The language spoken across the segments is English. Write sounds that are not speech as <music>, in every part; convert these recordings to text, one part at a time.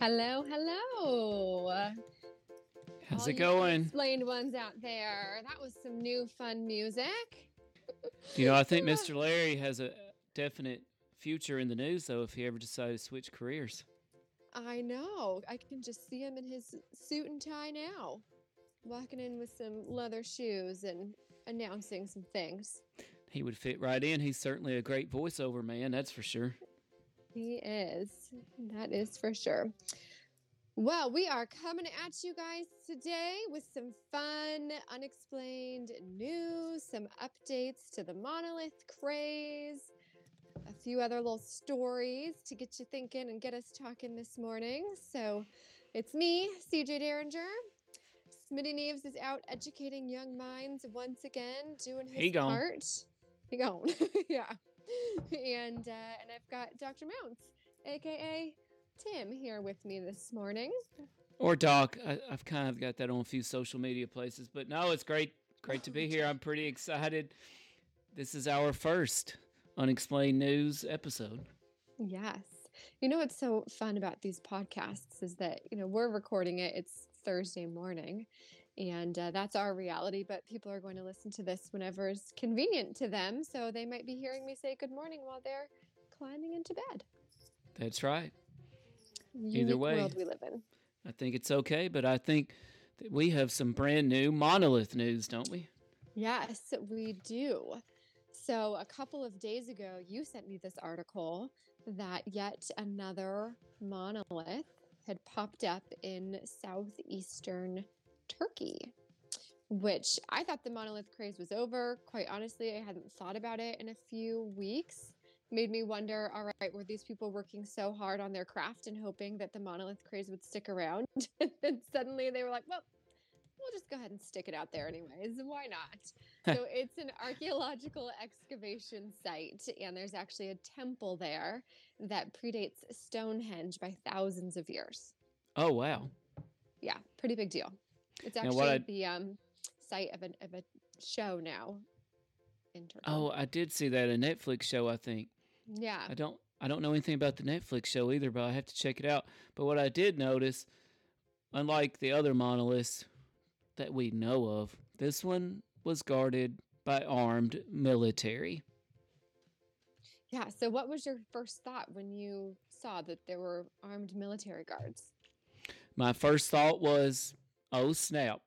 Hello, hello. How's All it going? Explained ones out there. That was some new fun music. You know, I think <laughs> Mr. Larry has a definite future in the news, though, if he ever decides to switch careers. I know. I can just see him in his suit and tie now, walking in with some leather shoes and announcing some things. He would fit right in. He's certainly a great voiceover man, that's for sure. He is. That is for sure. Well, we are coming at you guys today with some fun, unexplained news, some updates to the monolith craze, a few other little stories to get you thinking and get us talking this morning. So it's me, CJ Derringer. Smitty Neves is out educating young minds once again, doing his He gone. part. He gone. <laughs> yeah. And uh, and I've got Dr. Mounts, aka Tim, here with me this morning. Or Doc. I, I've kind of got that on a few social media places. But no, it's great. Great to be here. I'm pretty excited. This is our first unexplained news episode. Yes. You know what's so fun about these podcasts is that, you know, we're recording it, it's Thursday morning, and uh, that's our reality, but people are going to listen to this whenever is convenient to them. So they might be hearing me say good morning while they're climbing into bed. That's right. Unique way. world we live in. I think it's okay, but I think that we have some brand new monolith news, don't we? Yes, we do. So, a couple of days ago, you sent me this article that yet another monolith had popped up in southeastern Turkey, which I thought the monolith craze was over. Quite honestly, I hadn't thought about it in a few weeks. Made me wonder all right, were these people working so hard on their craft and hoping that the monolith craze would stick around? <laughs> and then suddenly they were like, well, we'll just go ahead and stick it out there anyways. Why not? <laughs> so it's an archaeological excavation site, and there's actually a temple there that predates Stonehenge by thousands of years. Oh, wow. Yeah, pretty big deal. It's actually I- the um, site of, an, of a show now in Oh, I did see that a Netflix show, I think. yeah. I don't I don't know anything about the Netflix show either, but I have to check it out. But what I did notice, unlike the other monoliths that we know of, this one was guarded by armed military. Yeah. So, what was your first thought when you saw that there were armed military guards? My first thought was, "Oh snap!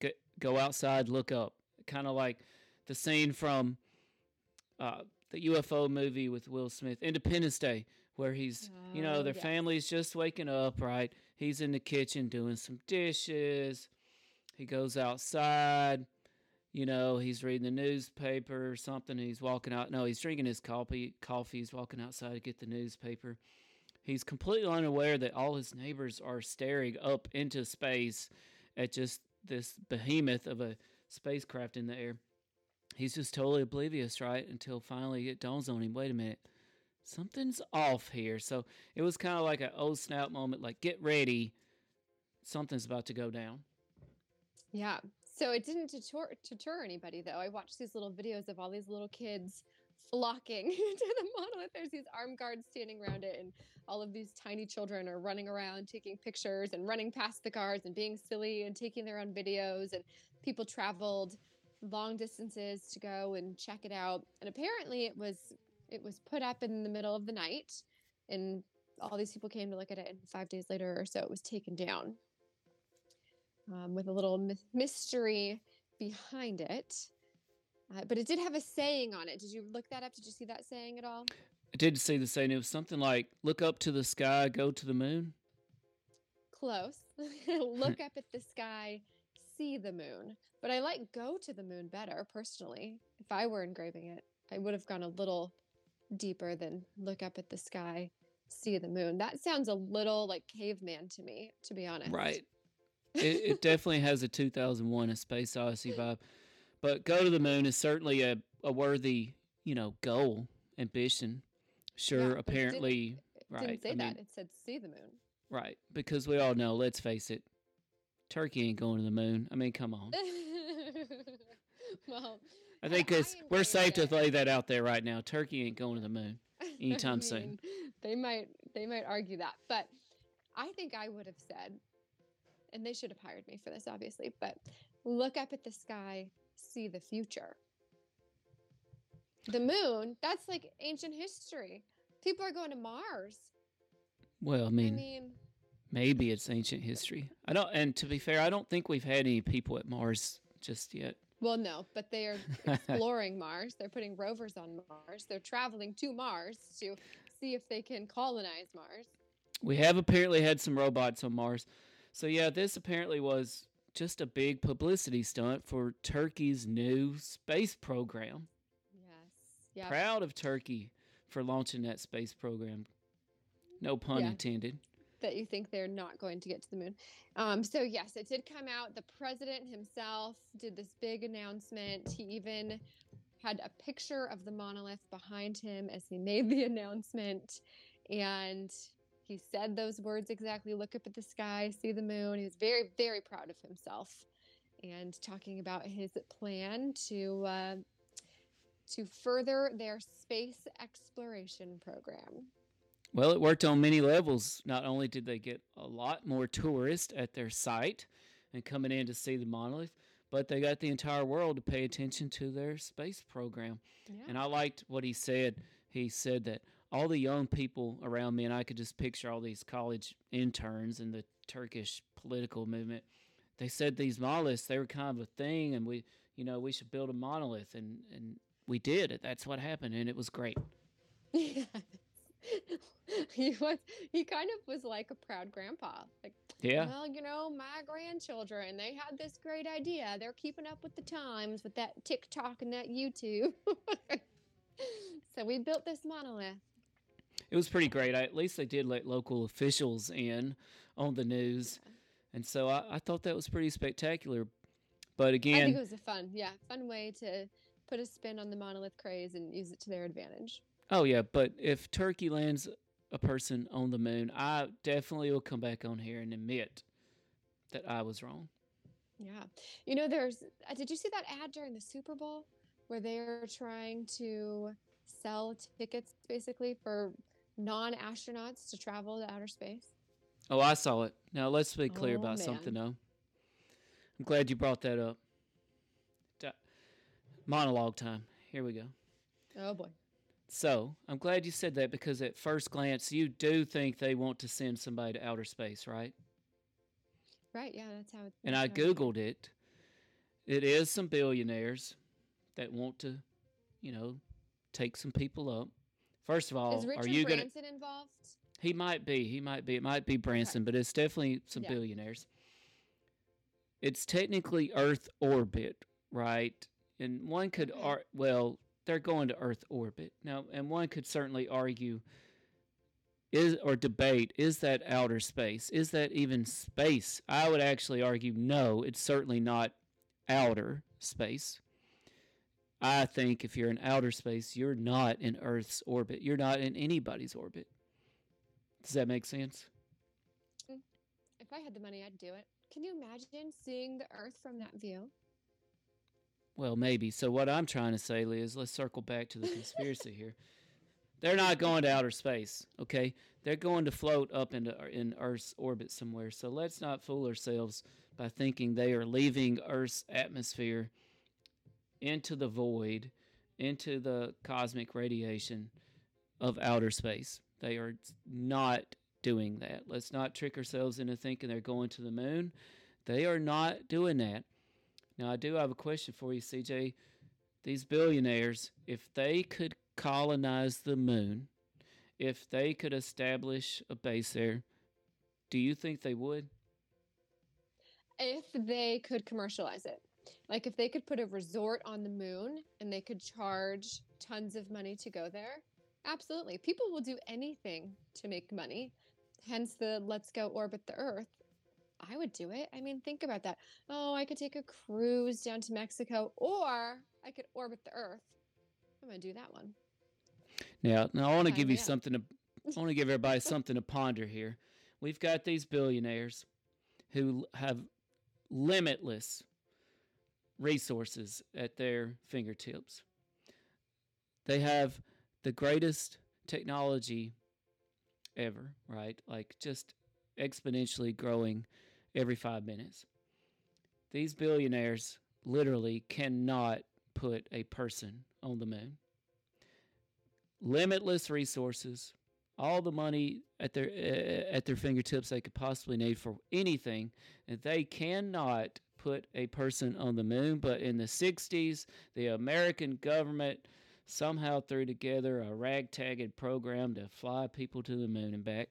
Go, go outside, look up." Kind of like the scene from uh, the UFO movie with Will Smith, Independence Day, where he's, you know, Oh, their family's just waking up, right? He's in the kitchen doing some dishes. He goes outside. You know, he's reading the newspaper or something. He's walking out. No, he's drinking his coffee. Coffee. He's walking outside to get the newspaper. He's completely unaware that all his neighbors are staring up into space at just this behemoth of a spacecraft in the air. He's just totally oblivious, right? Until finally it dawns on him wait a minute, something's off here. So it was kind of like an old snap moment like, get ready, something's about to go down. Yeah. So it didn't deter, deter anybody, though. I watched these little videos of all these little kids flocking <laughs> to the monolith. There's these armed guards standing around it, and all of these tiny children are running around taking pictures and running past the guards and being silly and taking their own videos. And people traveled long distances to go and check it out. And apparently, it was it was put up in the middle of the night, and all these people came to look at it. And five days later or so, it was taken down. um, with a little my- mystery behind it. Uh, but it did have a saying on it. Did you look that up? Did you see that saying at all? I did see the saying. It was something like, "Look up to the sky, go to the moon." Close. <laughs> look up at the sky, see the moon. But I like go to the moon better personally. If I were engraving it, I would have gone a little deeper than look up at the sky, see the moon. That sounds a little like caveman to me, to be honest. Right. <laughs> it, it definitely has a 2001 A Space Odyssey vibe. But go to the moon is certainly a, a worthy, you know, goal, ambition. Sure, Yeah, but it didn't- apparently, It right. didn't say I that. mean, it said see the moon. right. Because we all know, let's face it, Turkey ain't going to the moon. I mean, come on. <laughs> well, I I- think I it's, we're safe to lay that out there right now. Turkey ain't going to the moon. <laughs> anytime I soon. They might they might argue that, but I think I would have said, and they should have hired me for this, obviously. But look up at the sky, see the future. The moon, that's like ancient history. People are going to Mars. Well, I I mean, mean, maybe it's ancient history. I don't, and to be fair, I don't think we've had any people at Mars just yet. well, no, but they are <laughs> exploring Mars. They're putting rovers on Mars. They're traveling to Mars to see if they can colonize Mars. We have apparently had some robots on Mars. So, yeah, this apparently was just a big publicity stunt for Turkey's new space program. Yes. Yeah. Proud of Turkey for launching that space program. No pun Yeah. intended. that you think they're not going to get to the moon. Um, so yes, it did come out. The president himself did this big announcement. He even had a picture of the monolith behind him as he made the <laughs> announcement, and he said those words exactly. Look up at the sky, see the moon. He was very, very proud of himself, and talking about his plan to. Uh, to further their space exploration program. Well, it worked on many levels. Not only did they get a lot more tourists at their site and coming in to see the monolith, but they got the entire world to pay attention to their space program. Yeah. And I liked what he said. He said that all the young people around me, and I could just picture all these college interns in the Turkish political movement. They said these monoliths, they were kind of a thing, and we, you know, we should build a monolith, and and we did. That's what happened, and it was great. <laughs> He was he kind of was like a proud grandpa. Like, Yeah. well, you know, my grandchildren, they had this great idea. They're keeping up with the times with that TikTok and that YouTube. <laughs> so we built this monolith. It was pretty great. I, at least they did let local officials in on the news, and so I, I thought that was pretty spectacular. But again, I think it was a fun, yeah, fun way to put a spin on the monolith craze and use it to their advantage. oh yeah, but if Turkey lands a person on the moon, I definitely will come back on here and admit that I was wrong. Yeah. You know, there's, uh, did you see that ad during the Super Bowl where they're trying to sell tickets basically for non astronauts to travel to outer space? Oh, I saw it. Now let's be clear Oh, about man. something though. I'm glad you brought that up. Monologue time. Here we go. Oh boy. So I'm glad you said that because at first glance, you do think they want to send somebody to outer space, right? Right. Yeah. That's how it And I how it is. Googled it. It is some billionaires that want to, you know, take some people up. First of all, Is Richard are you going to. Involved? He might be. He might be. It might be Branson, but it's definitely some Yeah. billionaires. It's technically Earth orbit, right? And one could, Okay. ar- well, they're going to Earth orbit now, and one could certainly argue, is or debate, is that outer space? Is that even space? I would actually argue, no, it's certainly not outer space. I think if you're in outer space, you're not in Earth's orbit. You're not in anybody's orbit. Does that make sense? Mm. If I had the money, I'd do it. Can you imagine seeing the Earth from that view? Well, maybe. So what I'm trying to say, Liz, let's circle back to the conspiracy here. They're not going to outer space, okay? They're going to float up into uh, in Earth's orbit somewhere. So let's not fool ourselves by thinking they are leaving Earth's atmosphere into the void, into the cosmic radiation of outer space. They are not doing that. Let's not trick ourselves into thinking they're going to the moon. They are not doing that. Now, I do have a question for you, CJ. These billionaires, if they could colonize the moon, if they could establish a base there, do you think they would? if they could commercialize it. Like if they could put a resort on the moon and they could charge tons of money to go there. Absolutely. People will do anything to make money. Hence the let's go orbit the earth. I would do it. I mean, think about that. Oh, I could take a cruise down to Mexico or I could orbit the earth. I'm going to do that one. Now, now I want to give you something to I want to give everybody something to ponder here. We've got these billionaires who have limitless resources at their fingertips. They have the greatest technology ever, right? Like just exponentially growing every 5 minutes. These billionaires literally cannot put a person on the moon limitless resources, all the money at their uh, at their fingertips they could possibly need for anything, and they cannot put a person on the moon. But in the '60s, the American government somehow threw together a ragtagged program to fly people to the moon and back.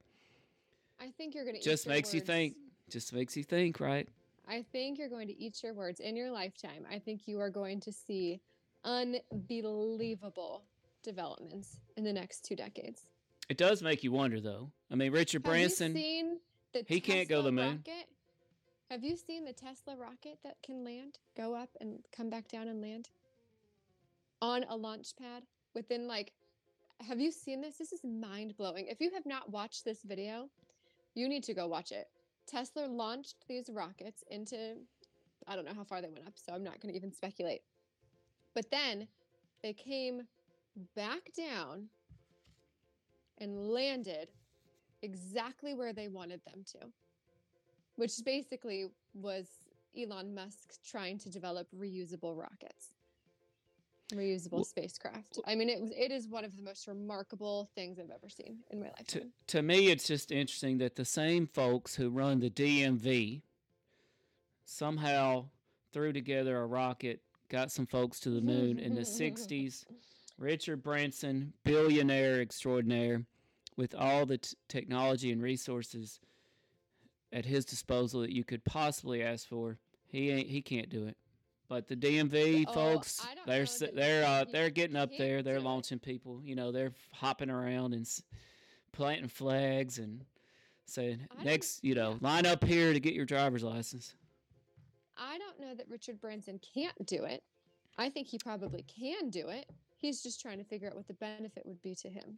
I think you're going to Just makes you think. Just makes you think, right? I think you're going to eat your words in your lifetime. I think you are going to see unbelievable developments in the next two decades. It does make you wonder, though. I mean, Richard Have Branson. you seen the he can't go to the moon. Rocket? Have you seen the Tesla rocket that can land, go up and come back down and land on a launch pad within like have you seen this? This is mind blowing. If you have not watched this video, you need to go watch it. Tesla launched these rockets into I don't know how far they went up, so I'm not going to even speculate. But then they came back down and landed exactly where they wanted them to, which basically was Elon Musk trying to develop reusable rockets, reusable Well- spacecraft. I mean, it was it is one of the most remarkable things I've ever seen in my life. to, to me, it's just interesting that the same folks who run the DMV somehow threw together a rocket, got some folks to the moon in the <laughs> 60s. Richard Branson, billionaire extraordinaire, with all the t- technology and resources at his disposal that you could possibly ask for, he ain't he can't do it. But the DMV Oh, folks, they're know s- that they're uh, he they're getting up there. They're do it. launching people. You know, they're hopping around and planting flags and saying I next. You know, yeah. line up here to get your driver's license. I don't know that Richard Branson can't do it. I think he probably can do it. He's just trying to figure out what the benefit would be to him.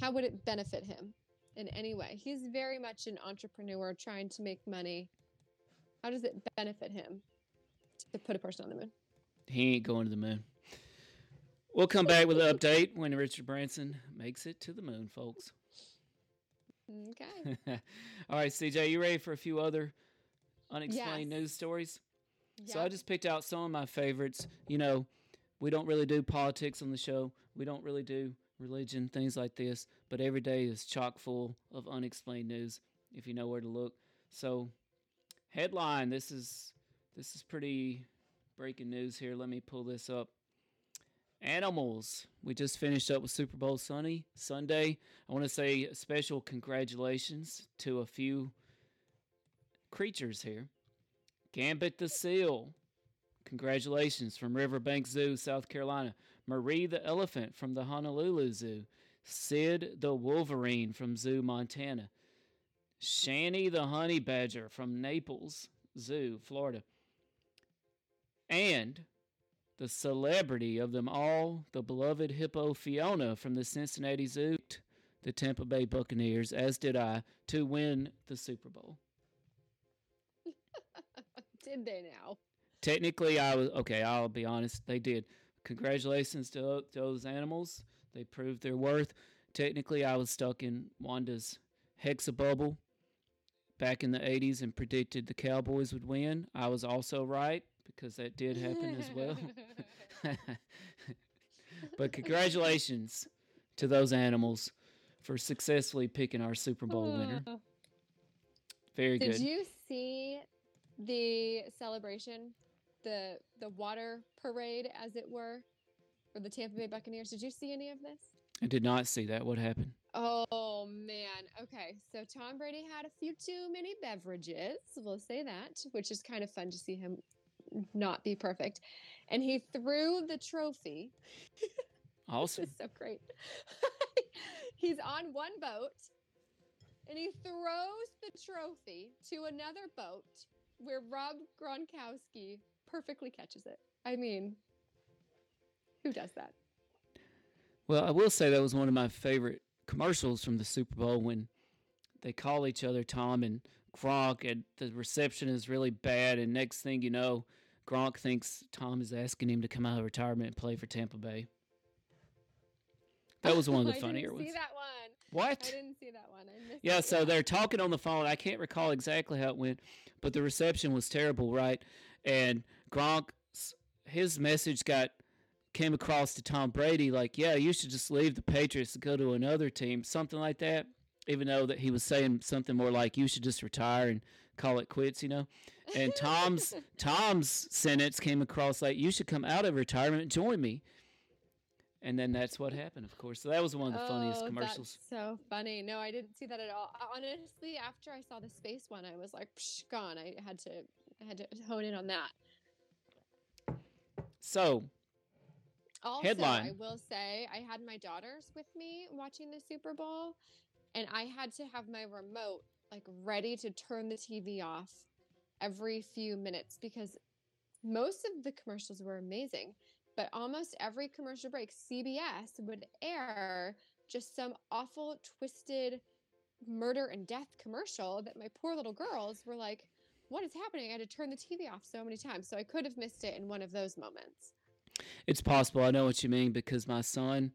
How would it benefit him in any way? He's very much an entrepreneur trying to make money. How does it benefit him to put a person on the moon? He ain't going to the moon. We'll come back with an update when Richard Branson makes it to the moon, folks. Okay. <laughs> All right, CJ, you ready for a few other unexplained Yes. news stories? So I just picked out some of my favorites. You know, we don't really do politics on the show. We don't really do religion, things like this. But every day is chock full of unexplained news if you know where to look. So, headline. This is this is pretty breaking news here. Let me pull this up. Animals. We just finished up with Super Bowl Sunday. Sunday. I want to say special congratulations to a few creatures here. Gambit the seal. Congratulations from Riverbank Zoo, South Carolina. Marie the elephant from the Honolulu Zoo. Sid the wolverine from Zoo, Montana. Shanny the honey badger from Naples Zoo, Florida. And the celebrity of them all, the beloved hippo Fiona from the Cincinnati Zoo, the Tampa Bay Buccaneers, as did I, to win the Super Bowl. <laughs> Did they now? Technically, I was okay. I'll be honest. They did. Congratulations to, to those animals. They proved their worth. Technically, I was stuck in Wanda's hexa bubble back in the '80s and predicted the Cowboys would win. I was also right because that did happen as well. <laughs> but congratulations to those animals for successfully picking our Super Bowl winner. Very Did good. Did you see the celebration, the the water parade, as it were, for the Tampa Bay Buccaneers. Did you see any of this? I did not see that. What happened? Oh man. Okay. So Tom Brady had a few too many beverages. We'll say that, which is kind of fun to see him not be perfect. And he threw the trophy. <laughs> Awesome. So great. <laughs> He's on one boat and he throws the trophy to another boat where Rob Gronkowski perfectly catches it. I mean, who does that? Well, I will say that was one of my favorite commercials from the Super Bowl when they call each other Tom and Gronk, and the reception is really bad. And next thing you know, Gronk thinks Tom is asking him to come out of retirement and play for Tampa Bay. That was one of the <laughs> I funnier didn't ones. see that one. What? I didn't see that one. I missed Yeah, so they're talking on the phone. I can't recall exactly how it went, but the reception was terrible, right? And Gronk, his message got came across to Tom Brady like, "Yeah, you should just leave the Patriots and go to another team," something like that. Even though that he was saying something more like, "You should just retire and call it quits," you know. And Tom's <laughs> Tom's sentence came across like, "You should come out of retirement and join me." And then that's what happened, of course. So that was one of the funniest Oh, commercials. That's so funny. No, I didn't see that at all. Honestly, after I saw the space one, I was like, Psh, gone. I had to, I had to hone in on that. So Also, I will say I had my daughters with me watching the Super Bowl, and I had to have my remote like ready to turn the TV off every few minutes because most of the commercials were amazing, but almost every commercial break, CBS would air just some awful, twisted murder and death commercial that my poor little girls were like, What is happening? I had to turn the TV off so many times. So I could have missed it in one of those moments. It's possible. I know what you mean because my son,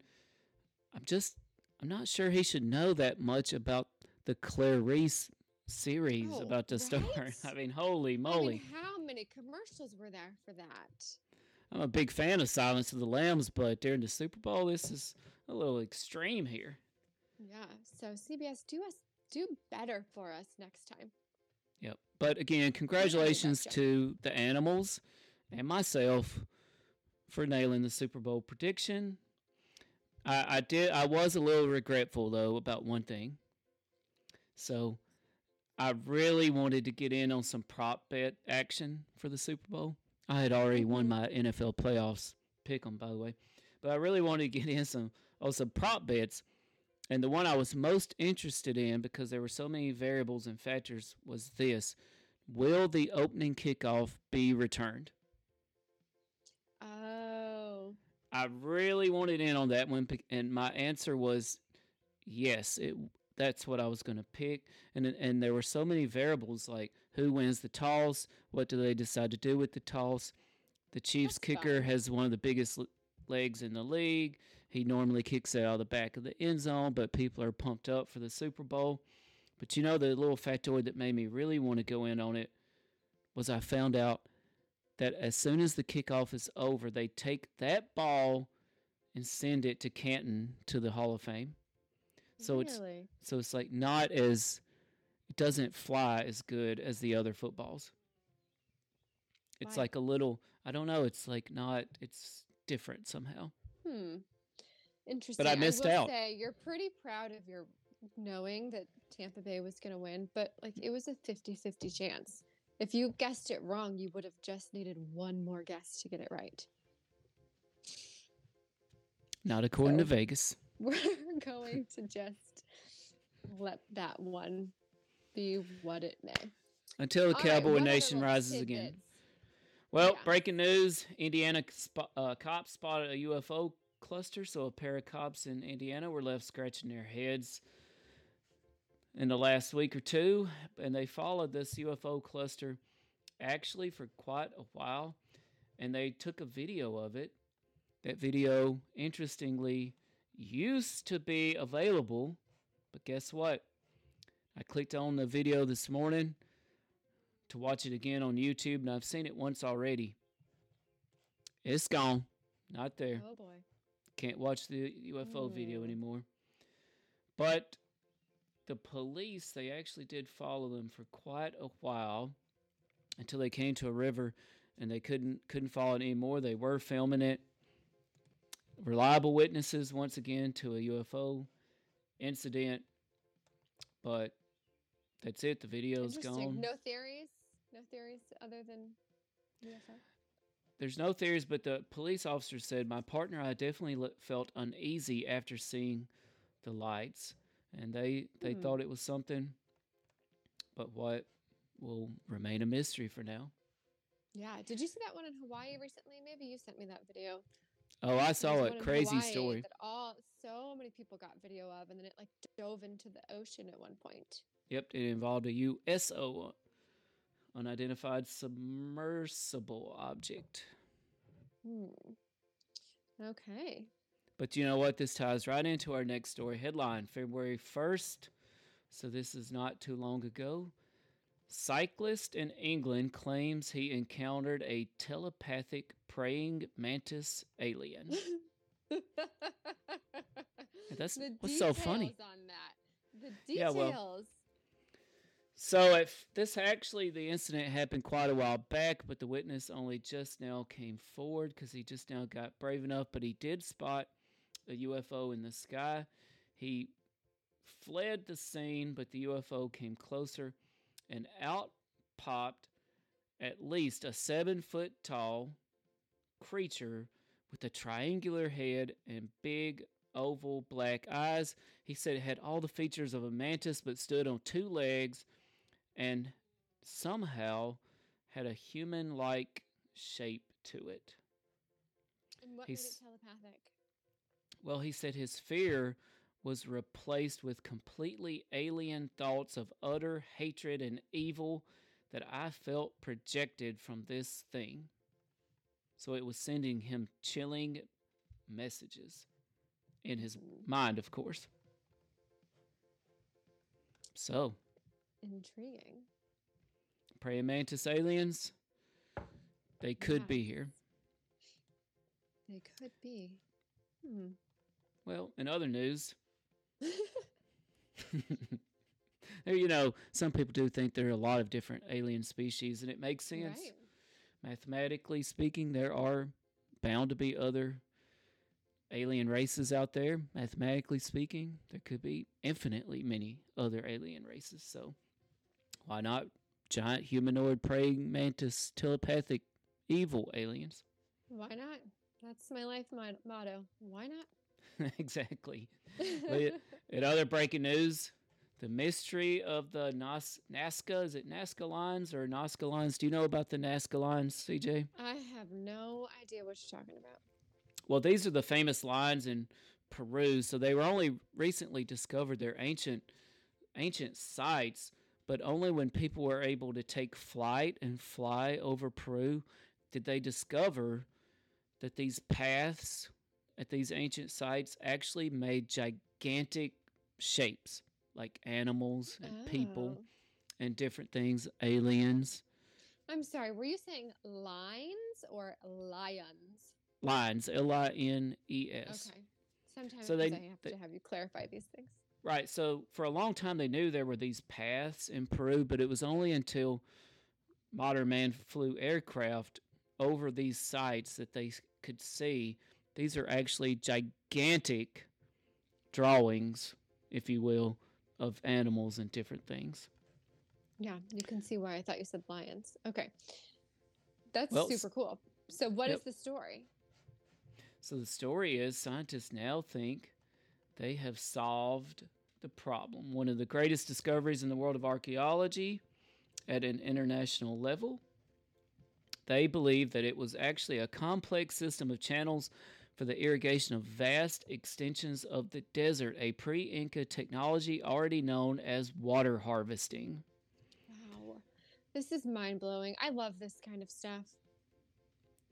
I'm just, I'm not sure he should know that much about the Clarice series Oh, about the <laughs> right? I mean, holy I moly. mean, how many commercials were there for that? I'm a big fan of Silence of the Lambs, but during the Super Bowl, this is a little extreme here. Yeah. So CBS, do us do better for us next time. Yep. But again, congratulations to the animals and myself for nailing the Super Bowl prediction. I, I did. I was a little regretful though about one thing. So, I really wanted to get in on some prop bet action for the Super Bowl. I had already won Mhm. my NFL playoffs pick 'em, by the way, but I really wanted to get in some on some prop bets. And the one I was most interested in because there were so many variables and factors was this: Will the opening kickoff be returned? Oh, I really wanted in on that one, and my answer was yes. It that's what I was going to pick, and and there were so many variables like who wins the toss, what do they decide to do with the toss. The Chiefs That's kicker fun. has one of the biggest l- legs in the league. He normally kicks it out of the back of the end zone, but people are pumped up for the Super Bowl. But you know the little factoid that made me really want to go in on it was I found out that as soon as the kickoff is over, they take that ball and send it to Canton to the Hall of Fame. So it's really? so it's like not as it doesn't fly as good as the other footballs. It's Why? like a little I don't know, it's like not it's different somehow. Hmm. Interesting. I missed will out. Say you're pretty proud of your knowing that Tampa Bay was going to win, but like it was a 50-50 chance. If you guessed it wrong, you would have just needed one more guess to get it right. Not according to Vegas. <laughs> We're going to just let that one be what it may. Until the All right, Cowboy other Nation rises again. Well, Yeah. breaking news: Indiana sp- uh, cops spotted a UFO cluster, so a pair of cops in Indiana were left scratching their heads in the last week or two, and they followed this UFO cluster actually for quite a while, and they took a video of it. That video, interestingly, used to be available, but guess what? I clicked on the video this morning to watch it again on YouTube, and I've seen it once already. It's gone. Not there. Oh boy. Can't watch the UFO video Mm. anymore. But the police, they actually did follow them for quite a while. until they came to a river and they couldn't couldn't follow it anymore. They were filming it. Reliable witnesses once again to a UFO incident, but that's it. The video's gone. No theories. No theories other than UFO. There's no theories, but the police officer said my partner I definitely felt uneasy after seeing the lights, and they they Hmm. thought it was something, but what will remain a mystery for now. Yeah. Did you see that one in Hawaii recently? Maybe you sent me that video. Oh, I saw it. Crazy Hawaii story. That all so many people got video of, and then it like dove into the ocean at one point. Yep, it involved a USO, unidentified submersible object. Hmm. Okay. But you know what? This ties right into our next story headline February 1st. So this is not too long ago. Cyclist in England claims he encountered a telepathic praying mantis alien. <laughs> that's- what's so funny? On that, the Yeah, well, So if this actually the incident happened quite a while back, but the witness only just now came forward because he just now got brave enough. But he did spot a UFO in the sky. He fled the scene, but the UFO came closer, and out popped at least a seven foot tall creature with a triangular head and big oval black eyes. He said it had all the features of a mantis but stood on two legs and somehow had a human like shape to it. and what made it he's- telepathic? Well, he said his fear was replaced with completely alien thoughts of utter hatred and evil that I felt projected from this thing. So it was sending him chilling messages in his mind, of course. So, Intriguing. praying mantis aliens, they could be here. They could be. Hmm. Well, in other news, <laughs> you know, some people do think there are a lot of different alien species, and it makes sense. Right. Mathematically speaking, there are bound to be other alien races out there. Mathematically speaking, there could be infinitely many other alien races. So, why not giant humanoid praying mantis telepathic evil aliens? Why not? That's my life mot- motto. Why not? <laughs> <laughs> exactly. In other breaking news, the mystery of the Nas- Nazca, is it Nazca lines or Nazca lines? Do you know about the Nazca lines, CJ? I have no idea what you're talking about. Well, these are the famous lines in Peru. So they were only recently discovered. They're ancient, ancient sites, but only when people were able to take flight and fly over Peru did they discover that these paths at these ancient sites actually made gigantic shapes, like animals and people Oh. and different things, aliens, I'm sorry. Were you saying lines or lions? lines, L I N E S. Okay. Sometimes So they- I have they- to have you clarify these things. Right. So for a long time, they knew there were these paths in Peru, but it was only until modern man flew aircraft over these sites that they could see these are actually gigantic drawings, if you will, of animals and different things. Yeah, you can see why I thought you said lions. Okay. That's Well, super cool. So what is Yep. the story? So the story is scientists now think they have solved the problem. One of the greatest discoveries in the world of archaeology at an international level. They believe that it was actually a complex system of channels for the irrigation of vast extensions of the desert, a pre Inca technology already known as water harvesting. Wow. This is mind blowing. I love this kind of stuff.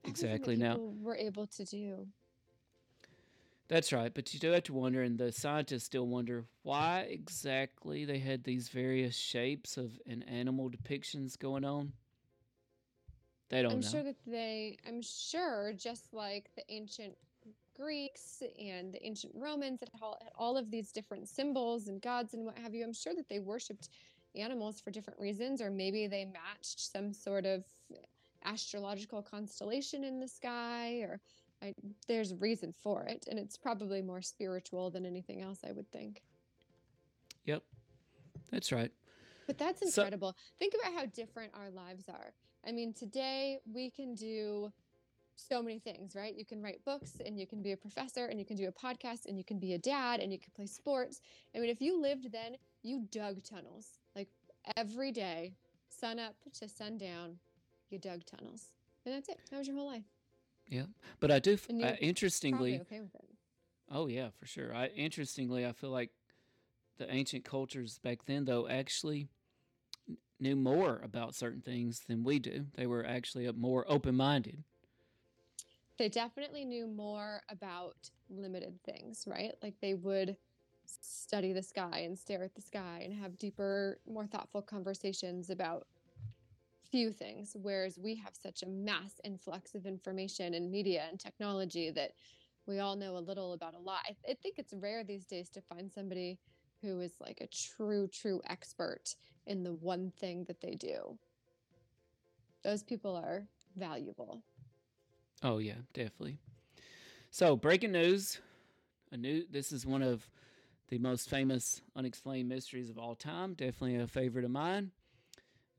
Exactly, now- We're able to do. That's right, but you do have to wonder, and the scientists still wonder why exactly they had these various shapes of an animal depictions going on. They don't I'm know. sure that they, I'm sure, just like the ancient Greeks and the ancient Romans that all, had all of these different symbols and gods and what have you, I'm sure that they worshipped animals for different reasons, or maybe they matched some sort of astrological constellation in the sky, or I, there's a reason for it. And it's probably more spiritual than anything else, I would think. Yep. That's right. But that's So- incredible. Think about how different our lives are. I mean, today we can do so many things, right? You can write books and you can be a professor and you can do a podcast and you can be a dad and you can play sports. I mean, if you lived then, you dug tunnels. Like every day, sun up to sundown, you dug tunnels. And that's it. That was your whole life. But I do, f- uh, interestingly, okay with it. Oh yeah, for sure. I interestingly, I feel like the ancient cultures back then, though, actually knew more about certain things than we do. They were actually more open-minded. they definitely knew more about limited things, right? Like they would study the sky and stare at the sky and have deeper, more thoughtful conversations about few things, whereas we have such a mass influx of information and media and technology that we all know a little about a lot. I, I think it's rare these days to find somebody who is like a true, true expert in the one thing that they do. Those people are valuable. Oh yeah, definitely. So breaking news, a new. This is one of the most famous unexplained mysteries of all time. Definitely a favorite of mine.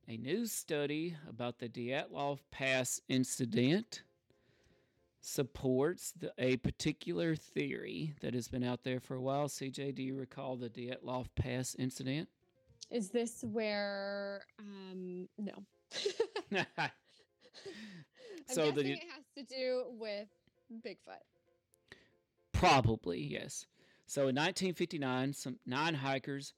A new study about the Dyatlov Pass incident supports the, a particular theory that has been out there for a while. CJ, do you recall the Dyatlov Pass incident? Is this where um no. <laughs> So the- it has to do with Bigfoot. Probably, yes. So in 1959, some nine hikers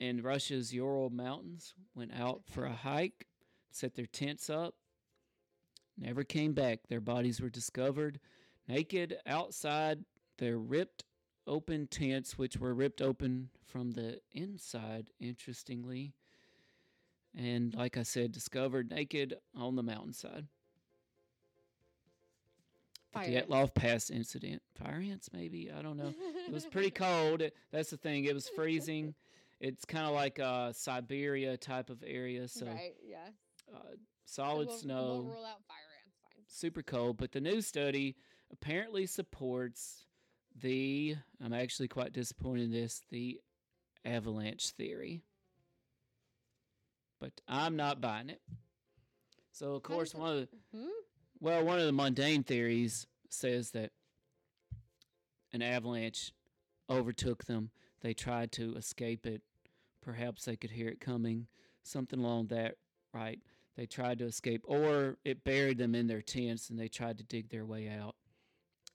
in Russia's Ural Mountains went out for a hike, set their tents up, never came back. Their bodies were discovered naked outside their ripped open tents, which were ripped open from the inside, interestingly. And like I said, discovered naked on the mountainside. The Fire ants. Dyatlov Pass incident. Fire ants, maybe? I don't know. It was pretty <laughs> cold. That's the thing. It was freezing. It's kind of like a Siberia type of area, so right, yeah. uh, solid we'll, snow, We'll rule out fire ants, fine. super cold. But the new study apparently supports the. I'm actually quite disappointed in this. The avalanche theory, but I'm not buying it. So of course, one of the Hmm? well, one of the mundane theories says that an avalanche overtook them. They tried to escape it. Perhaps they could hear it coming. Something along that, right? They tried to escape, or it buried them in their tents and they tried to dig their way out.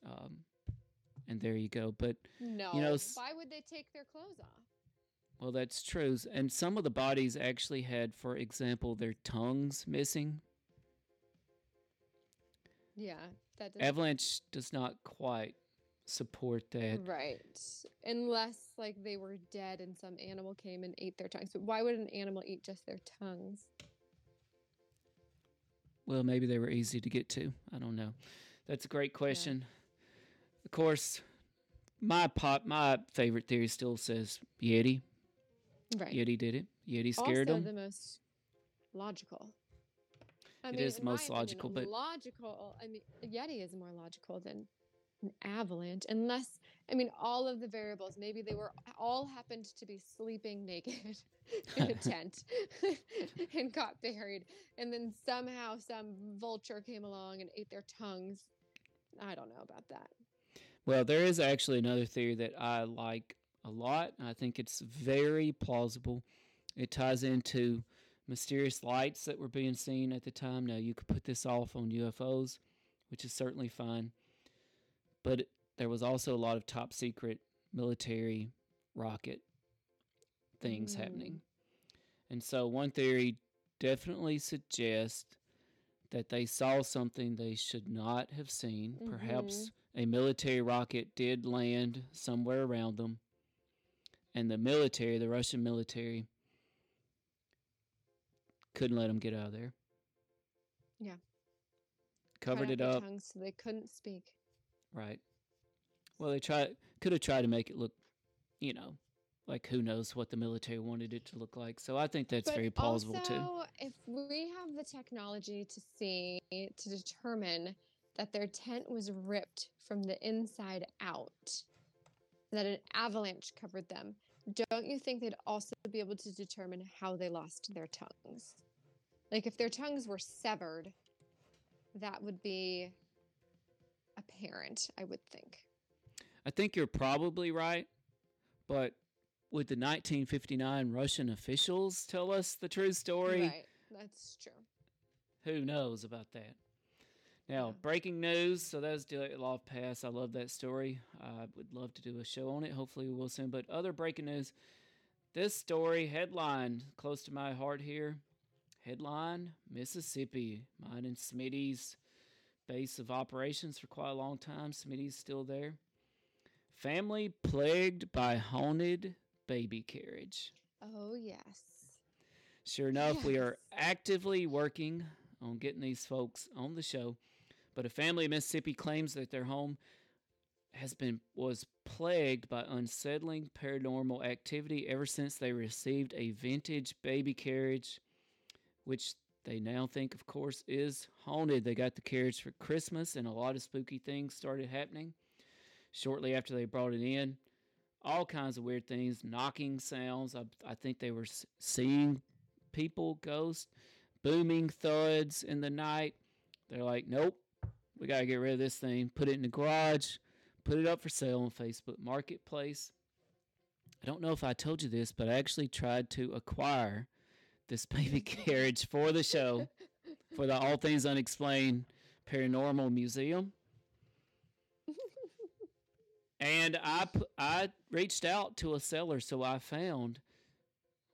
Um, and there you go. But, No. s- why would they take their clothes off? well, that's true. And some of the bodies actually had, for example, their tongues missing. Yeah, that doesn't Avalanche does not quite support that. Right. Unless like they were dead and some animal came and ate their tongues. But why would an animal eat just their tongues? Well, maybe they were easy to get to. I don't know. That's a great question. Of course, my pop, my favorite theory still says Yeti. Right. Yeti did it. Yeti scared also them. the most logical. I It mean, is most opinion, logical, but- logical. I mean, Yeti is more logical than an avalanche, unless I mean all of the variables. Maybe they were all happened to be sleeping naked <laughs> in a <laughs> tent <laughs> and got buried, and then somehow some vulture came along and ate their tongues. I don't know about that. Well, there is actually another theory that I like a lot. I think it's very plausible. It ties into mysterious lights that were being seen at the time. Now, you could put this off on UFOs, which is certainly fine. But there was also a lot of top secret military rocket things Mm. happening. And so, one theory definitely suggests that they saw something they should not have seen. Perhaps a military rocket did land somewhere around them. And the military, the Russian military, couldn't let them get out of there. Yeah. Covered out it up. tongues so they couldn't speak. Right. Well, they tried, could have tried to make it look, you know, like who knows what the military wanted it to look like. So I think that's but very plausible also, too. if we have the technology to see to determine that their tent was ripped from the inside out, that an avalanche covered them, don't you think they'd also be able to determine how they lost their tongues? Like if their tongues were severed, that would be apparent, I would think. I think you're probably right, but would the 1959 Russian officials tell us the true story? Right. That's true. Who knows about that? Now, Yeah. breaking news. So that's Dyatlov Pass. I love that story. I would love to do a show on it. Hopefully, we will soon. But other breaking news. This story headline close to my heart here. Headline: Mississippi. Mine and Smitty's base of operations for quite a long time. Smitty's still there. Family plagued by haunted baby carriage. Oh, yes. Sure enough, we are actively working on getting these folks on the show. But a family in Mississippi claims that their home has been was plagued by unsettling paranormal activity ever since they received a vintage baby carriage, which they now think, of course, is haunted. They got the carriage for Christmas, and a lot of spooky things started happening shortly after they brought it in. All kinds of weird things, knocking sounds. I, I think they were seeing people, ghosts, booming thuds in the night. They're like, nope, we got to get rid of this thing. Put it in the garage, put it up for sale on Facebook Marketplace. I don't know if I told you this, but I actually tried to acquire this baby <laughs> carriage for the show for the All Things Unexplained Paranormal Museum. And I I reached out to a seller, so I found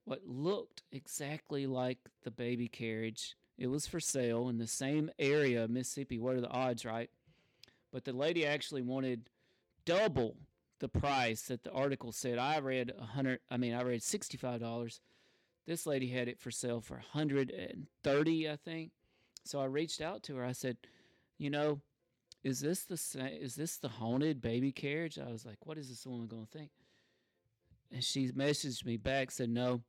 what looked exactly like the baby carriage. It was for sale in the same area Mississippi. What are the odds, right? But the lady actually wanted double the price that the article said. I read a hundred. I mean, I read sixty-five dollars. This lady had it for sale for hundred and thirty, I think. So I reached out to her. I said, you know, is this the is this the haunted baby carriage? I was like, what is this woman going to think? And she messaged me back said, no,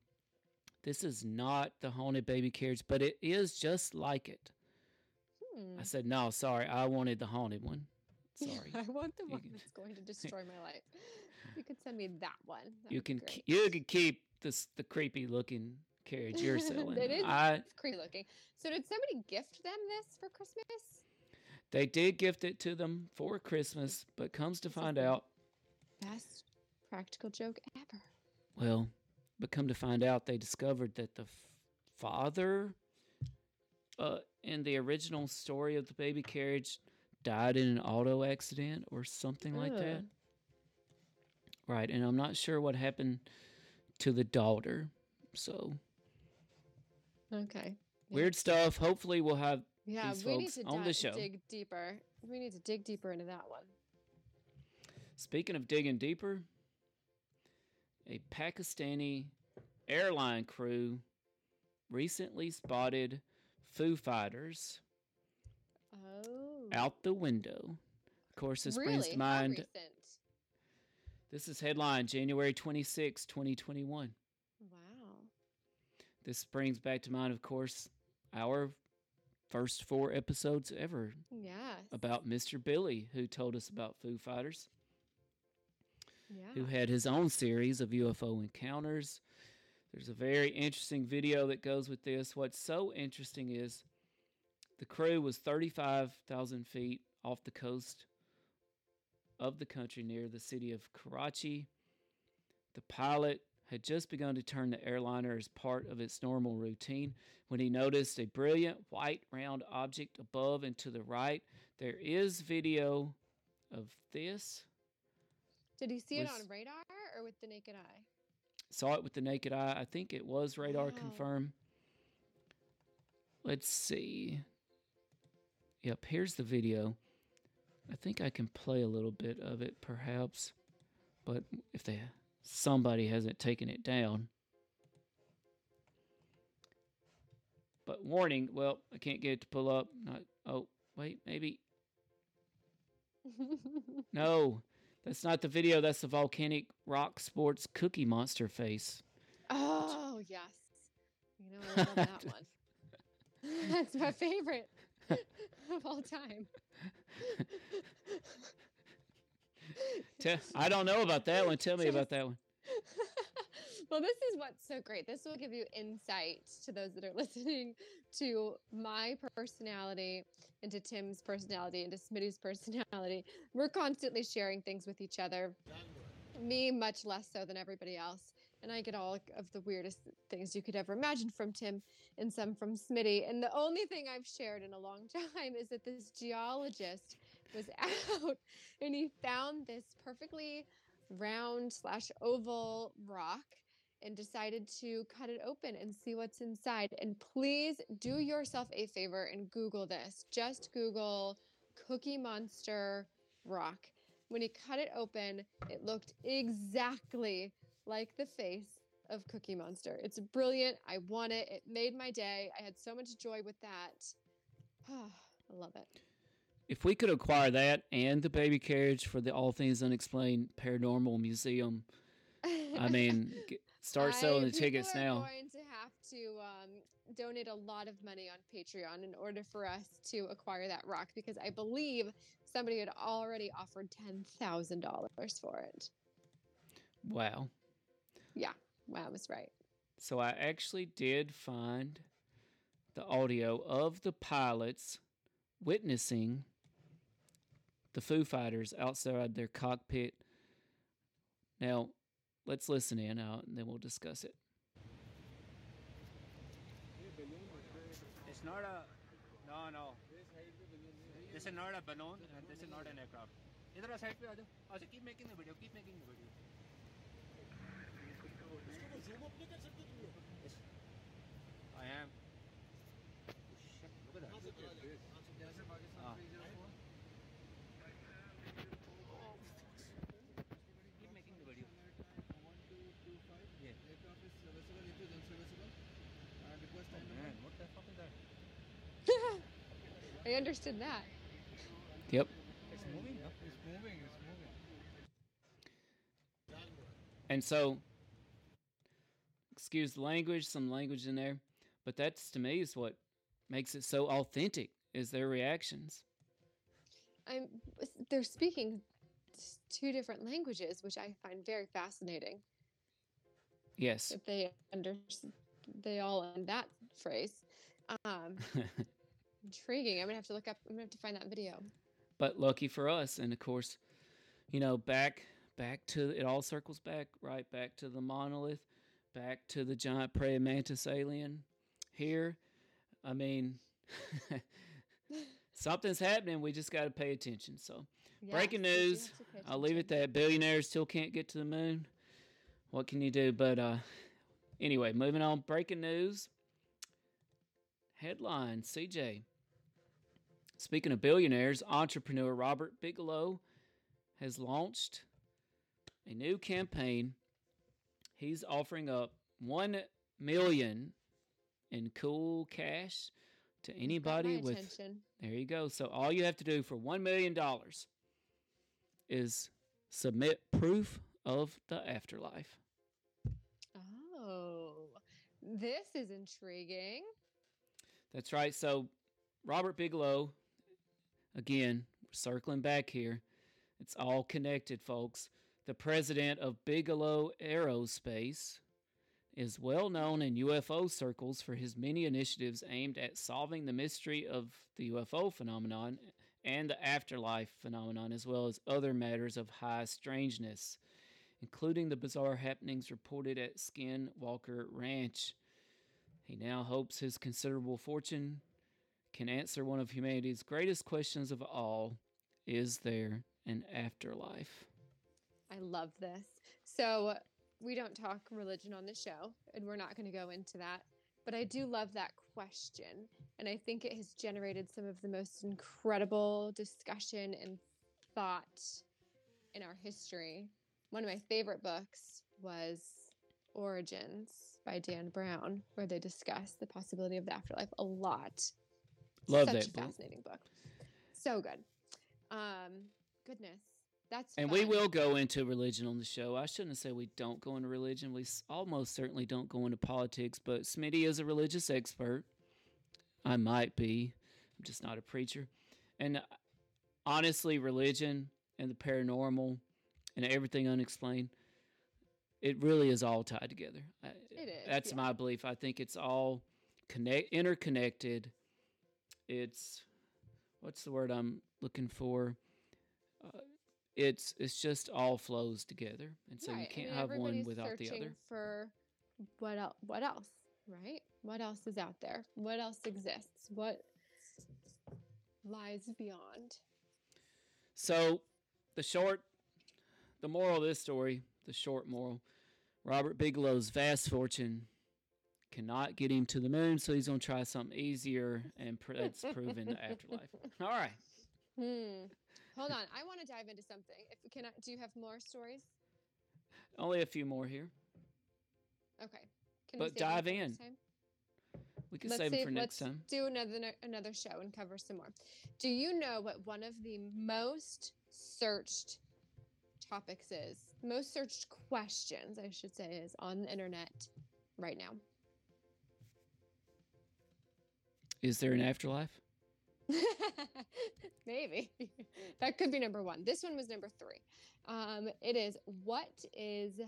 this is not the haunted baby carriage, but it is just like it. Hmm. I said, no, sorry, I wanted the haunted one. Sorry. <laughs> I want the one that's going to <laughs> destroy my life. You could send me that one. that you can ke- you can keep this the creepy looking carriage you're <laughs> selling. it is I it's creepy looking. So did somebody gift them this for Christmas? they did gift it to them for Christmas, but comes to find out, Best practical joke ever. well, but come to find out, they discovered that the f- father, uh, in the original story of the baby carriage, died in an auto accident or something like that. Right, and I'm not sure what happened to the daughter. So Okay. Weird stuff. Hopefully, we'll have Yeah, these we need folks to on the show. dig deeper. We need to dig deeper into that one. Speaking of digging deeper, a Pakistani airline crew recently spotted Foo Fighters Oh. out the window. Of course, this really? brings to mind? This is headline January 26, 2021. Wow. This brings back to mind, of course, our first four episodes ever Yes. about Mr. Billy, who told us about Foo Fighters. yeah. who had his own series of UFO encounters. There's a very interesting video that goes with this. What's so interesting is the crew was 35,000 feet off the coast of the country near the city of Karachi. The pilot had just begun to turn the airliner as part of its normal routine when he noticed a brilliant white round object above and to the right. There is video of this. Did he see it on radar or with the naked eye? saw it with the naked eye. I think it was radar Wow. confirmed. Let's see. Yep, here's the video. I think I can play a little bit of it, perhaps. But if they somebody hasn't taken it down. But warning, well, I can't get it to pull up. Not oh, wait, maybe. <laughs> No. That's not the video. That's the volcanic rock sports cookie monster face. Oh yes, you know I love that <laughs> one. <laughs> That's my favorite of all time. Tell, I don't know about that one. Tell me about that one. <laughs> well, this is what's so great. This will give you insight to those that are <laughs> listening to my personality and to Tim's personality and to Smitty's personality. We're constantly sharing things with each other. Me, much less so than everybody else. And I get all of the weirdest things you could ever imagine from Tim and some from Smitty. And the only thing I've shared in a long <laughs> time is that this geologist was <laughs> out and he found this perfectly round slash oval rock and decided to cut it open and see what's inside. And please do yourself a favor and Google this. Just Google Cookie Monster rock. When he cut it open, it looked exactly like the face of Cookie Monster. It's brilliant. I want it. It made my day. I had so much joy with that. <sighs> I love it. If we could acquire that and the baby carriage for the All Things Unexplained Paranormal Museum, I mean, <laughs> start selling I- the <laughs> tickets now. going to have to um, donate a lot of money on Patreon in order for us to acquire that rock because I believe somebody had already offered ten thousand dollars for it. Wow. Yeah, well, I was right. So I actually did find the audio of the pilots witnessing the Foo Fighters outside their cockpit. Now, let's listen in out and then we'll discuss it. It's not a. No, no. This is not a balloon and this is not an aircraft. Either a side. Oh, keep making the video. Keep making the video. Yes. I am Look at that. Keep making the video. Yeah. Oh man, what the fuck is that? <laughs> I understood that. Yep. It's moving, yeah? It's moving, it's moving. And so, excuse the language, some language in there, but that's to me is what makes it so authentic is their reactions. I'm. They're speaking two different languages, which I find very fascinating. Yes. If they under, they all in that phrase. Um, <laughs> intriguing. I'm gonna have to look up. I'm gonna have to find that video. but lucky for us and of course you know back back to it all circles back right back to the monolith back to the giant praying mantis alien here. I mean <laughs> something's happening. We just got to pay attention. So Breaking news. i'll leave it that. Billionaires still can't get to the moon. What can you do? But uh anyway moving on. Breaking news. Headline cj Speaking of billionaires, entrepreneur Robert Bigelow has launched a new campaign. He's offering up 1 million in cool cash to anybody with attention. There you go. So all you have to do for 1 million dollars is submit proof of the afterlife. Oh, this is intriguing. That's right. So Robert Bigelow, again, circling back here, it's all connected, folks. The president of Bigelow Aerospace is well known in UFO circles for his many initiatives aimed at solving the mystery of the UFO phenomenon and the afterlife phenomenon, as well as other matters of high strangeness, including the bizarre happenings reported at Skinwalker Ranch. He now hopes his considerable fortune can answer one of humanity's greatest questions of all Is there an afterlife? I love this. So, we don't talk religion on the show, and we're not going to go into that. But I do love that question. And I think it has generated some of the most incredible discussion and thought in our history. One of my favorite books was Origins by Dan Brown, where they discuss the possibility of the afterlife a lot. Love Such that a book. fascinating book. So good. Um, goodness. That's And we will go into religion on the show. I shouldn't say we don't go into religion. We almost certainly don't go into politics, but Smitty is a religious expert. I might be. I'm just not a preacher. And uh, honestly, religion and the paranormal and everything unexplained, it really is all tied together. It is, That's yeah. my belief. I think it's all connect interconnected. It's what's the word I'm looking for? Uh, it's it's just all flows together, and so you Right, I can't mean, have one without the other. For what else? What else? Right? What else is out there? What else exists? What lies beyond? So, the short, the moral of this story, the short moral, Robert Bigelow's vast fortune cannot get him to the moon, so he's gonna try something easier, and pr- that's proven the afterlife. <laughs> All right. Hmm. Hold on. I want to dive into something. If can I, do you have more stories? Only a few more here. Okay. Can we But dive in. We can let's save for next let's time. Do another another show and cover some more. Do you know what one of the most searched topics is? Most searched questions, I should say, is on the internet right now. Is there an afterlife? <laughs> Maybe that could be number one. This one was number three. Um, it is what is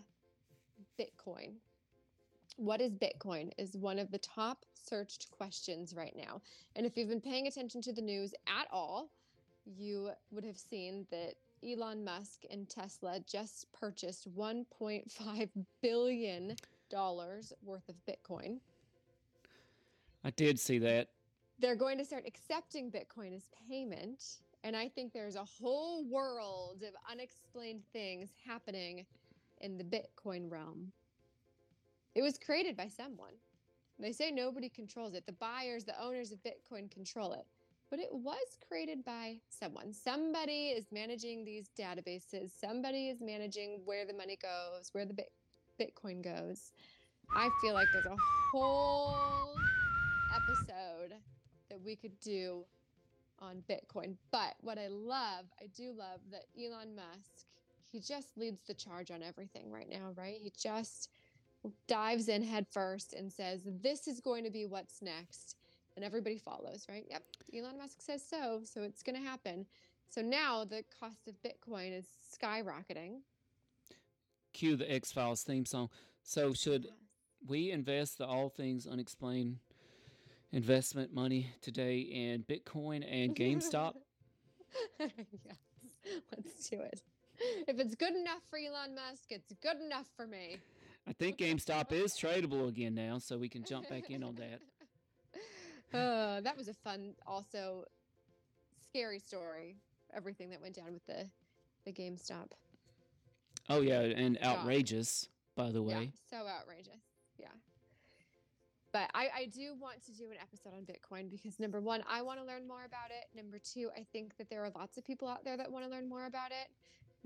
Bitcoin? What is Bitcoin is one of the top searched questions right now. And if you've been paying attention to the news at all, you would have seen that Elon Musk and Tesla just purchased 1.5 billion dollars worth of Bitcoin. I did see that. They're going to start accepting Bitcoin as payment. And I think there's a whole world of unexplained things happening in the Bitcoin realm. It was created by someone. They say nobody controls it. The buyers, the owners of Bitcoin control it. But it was created by someone. Somebody is managing these databases. Somebody is managing where the money goes, where the Bit- Bitcoin goes. I feel like there's a whole episode that we could do on Bitcoin. But what I love, I do love that Elon Musk, he just leads the charge on everything right now, right? He just dives in head first and says, This is going to be what's next. And everybody follows, right? Yep. Elon Musk says so. So it's going to happen. So now the cost of Bitcoin is skyrocketing. Cue the X Files theme song. So, should we invest the all things unexplained investment money today in Bitcoin and GameStop? <laughs> yes, let's do it. If it's good enough for Elon Musk, it's good enough for me. I think GameStop is tradable again now, so we can jump back in on that. <laughs> Uh, that was a fun, also scary story. Everything that went down with the the GameStop. Oh yeah, and outrageous, by the way. Yeah, way. so outrageous. Yeah. But I, I do want to do an episode on Bitcoin because number one, I want to learn more about it. Number two, I think that there are lots of people out there that want to learn more about it.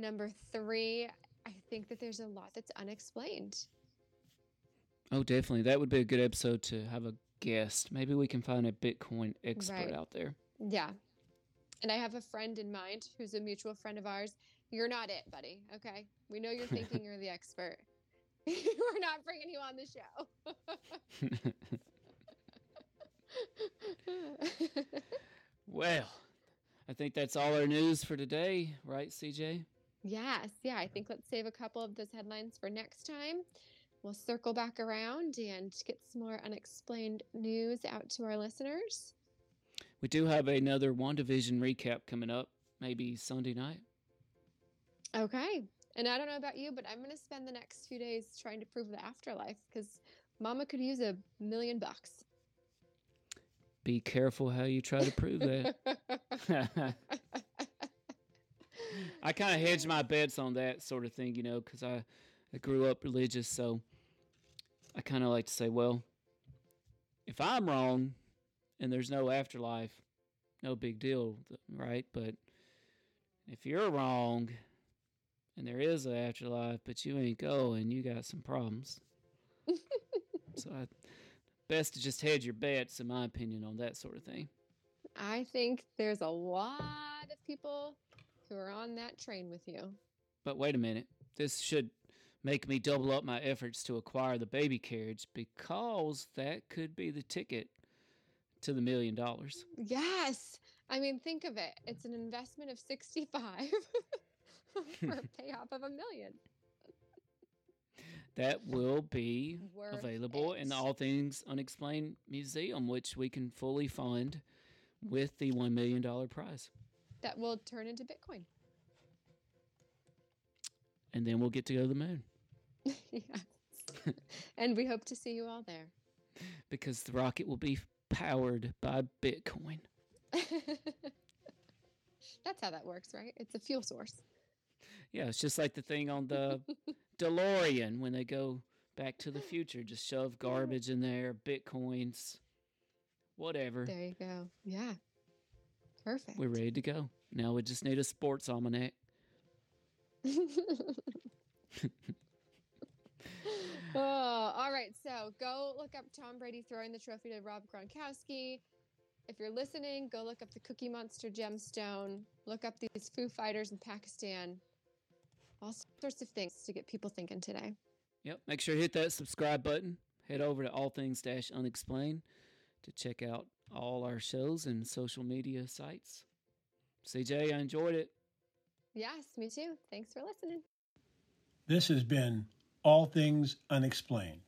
Number three, I think that there's a lot that's unexplained. Oh, definitely. That would be a good episode to have a guest. Maybe we can find a Bitcoin expert Right. out there. Yeah. And I have a friend in mind who's a mutual friend of ours. You're not it, buddy. Okay. We know you're thinking you're the expert. <laughs> We're not bringing you on the show. <laughs> well, I think that's all our news for today, right, CJ? yes. Yeah. I think let's save a couple of those headlines for next time. We'll circle back around and get some more unexplained news out to our listeners. We do have another WandaVision recap coming up, maybe Sunday night. Okay. And I don't know about you, but I'm going to spend the next few days trying to prove the afterlife because Mama could use a million bucks. Be careful how you try to prove that. <laughs> <laughs> I kind of hedge my bets on that sort of thing, you know, because I, I grew up religious, so I kind of like to say, well, if I'm wrong and there's no afterlife, no big deal, right? But if you're wrong and there is an afterlife, but you ain't going, you got some problems. <laughs> so I, best to just hedge your bets, in my opinion, on that sort of thing. I think there's a lot of people who are on that train with you. But wait a minute. This should make me double up my efforts to acquire the baby carriage because that could be the ticket to the million dollars. Yes. I mean, think of it. It's an investment of 65 <laughs> <laughs> for a <laughs> payoff of a million. That will be Worth available in the. All Things Unexplained Museum, which we can fully fund with the $1 million prize. That will turn into Bitcoin. And then we'll get to go to the moon <laughs> yes. and we hope to see you all there. because the rocket will be powered by Bitcoin. That's how that works, right? It's a fuel source. Yeah, it's just like the thing on the <laughs> DeLorean when they go back to the future. Just shove garbage in there, bitcoins, whatever. There you go. Yeah. Perfect. We're ready to go. Now we just need a sports almanac. <laughs> <laughs> oh, all right. So go look up Tom Brady throwing the trophy to Rob Gronkowski. If you're listening, go look up the Cookie Monster gemstone. Look up these Foo Fighters in Pakistan. All sorts of things to get people thinking today. Yep. Make sure to hit that subscribe button. Head over to All Things Dash Unexplained to check out all our shows and social media sites. CJ, I enjoyed it. Yes, me too. Thanks for listening. This has been All Things Unexplained.